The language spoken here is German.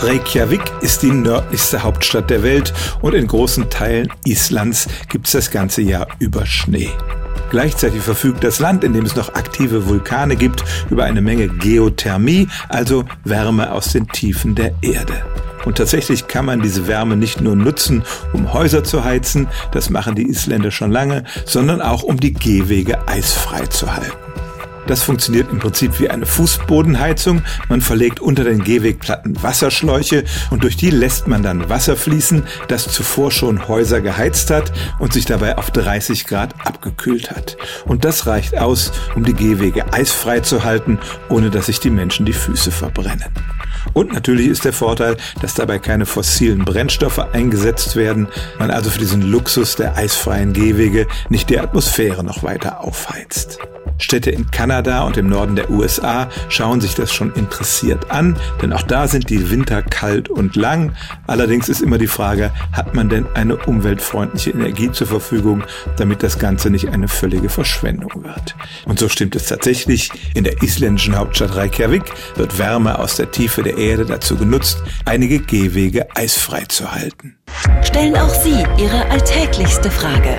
Reykjavik ist die nördlichste Hauptstadt der Welt und in großen Teilen Islands gibt es das ganze Jahr über Schnee. Gleichzeitig verfügt das Land, in dem es noch aktive Vulkane gibt, über eine Menge Geothermie, also Wärme aus den Tiefen der Erde. Und tatsächlich kann man diese Wärme nicht nur nutzen, um Häuser zu heizen, das machen die Isländer schon lange, sondern auch um die Gehwege eisfrei zu halten. Das funktioniert im Prinzip wie eine Fußbodenheizung. Man verlegt unter den Gehwegplatten Wasserschläuche und durch die lässt man dann Wasser fließen, das zuvor schon Häuser geheizt hat und sich dabei auf 30 Grad abgekühlt hat. Und das reicht aus, um die Gehwege eisfrei zu halten, ohne dass sich die Menschen die Füße verbrennen. Und natürlich ist der Vorteil, dass dabei keine fossilen Brennstoffe eingesetzt werden, man also für diesen Luxus der eisfreien Gehwege nicht die Atmosphäre noch weiter aufheizt. Städte in Kanada und im Norden der USA schauen sich das schon interessiert an, denn auch da sind die Winter kalt und lang. Allerdings ist immer die Frage, hat man denn eine umweltfreundliche Energie zur Verfügung, damit das Ganze nicht eine völlige Verschwendung wird. Und so stimmt es tatsächlich. In der isländischen Hauptstadt Reykjavik wird Wärme aus der Tiefe der Erde dazu genutzt, einige Gehwege eisfrei zu halten. Stellen auch Sie Ihre alltäglichste Frage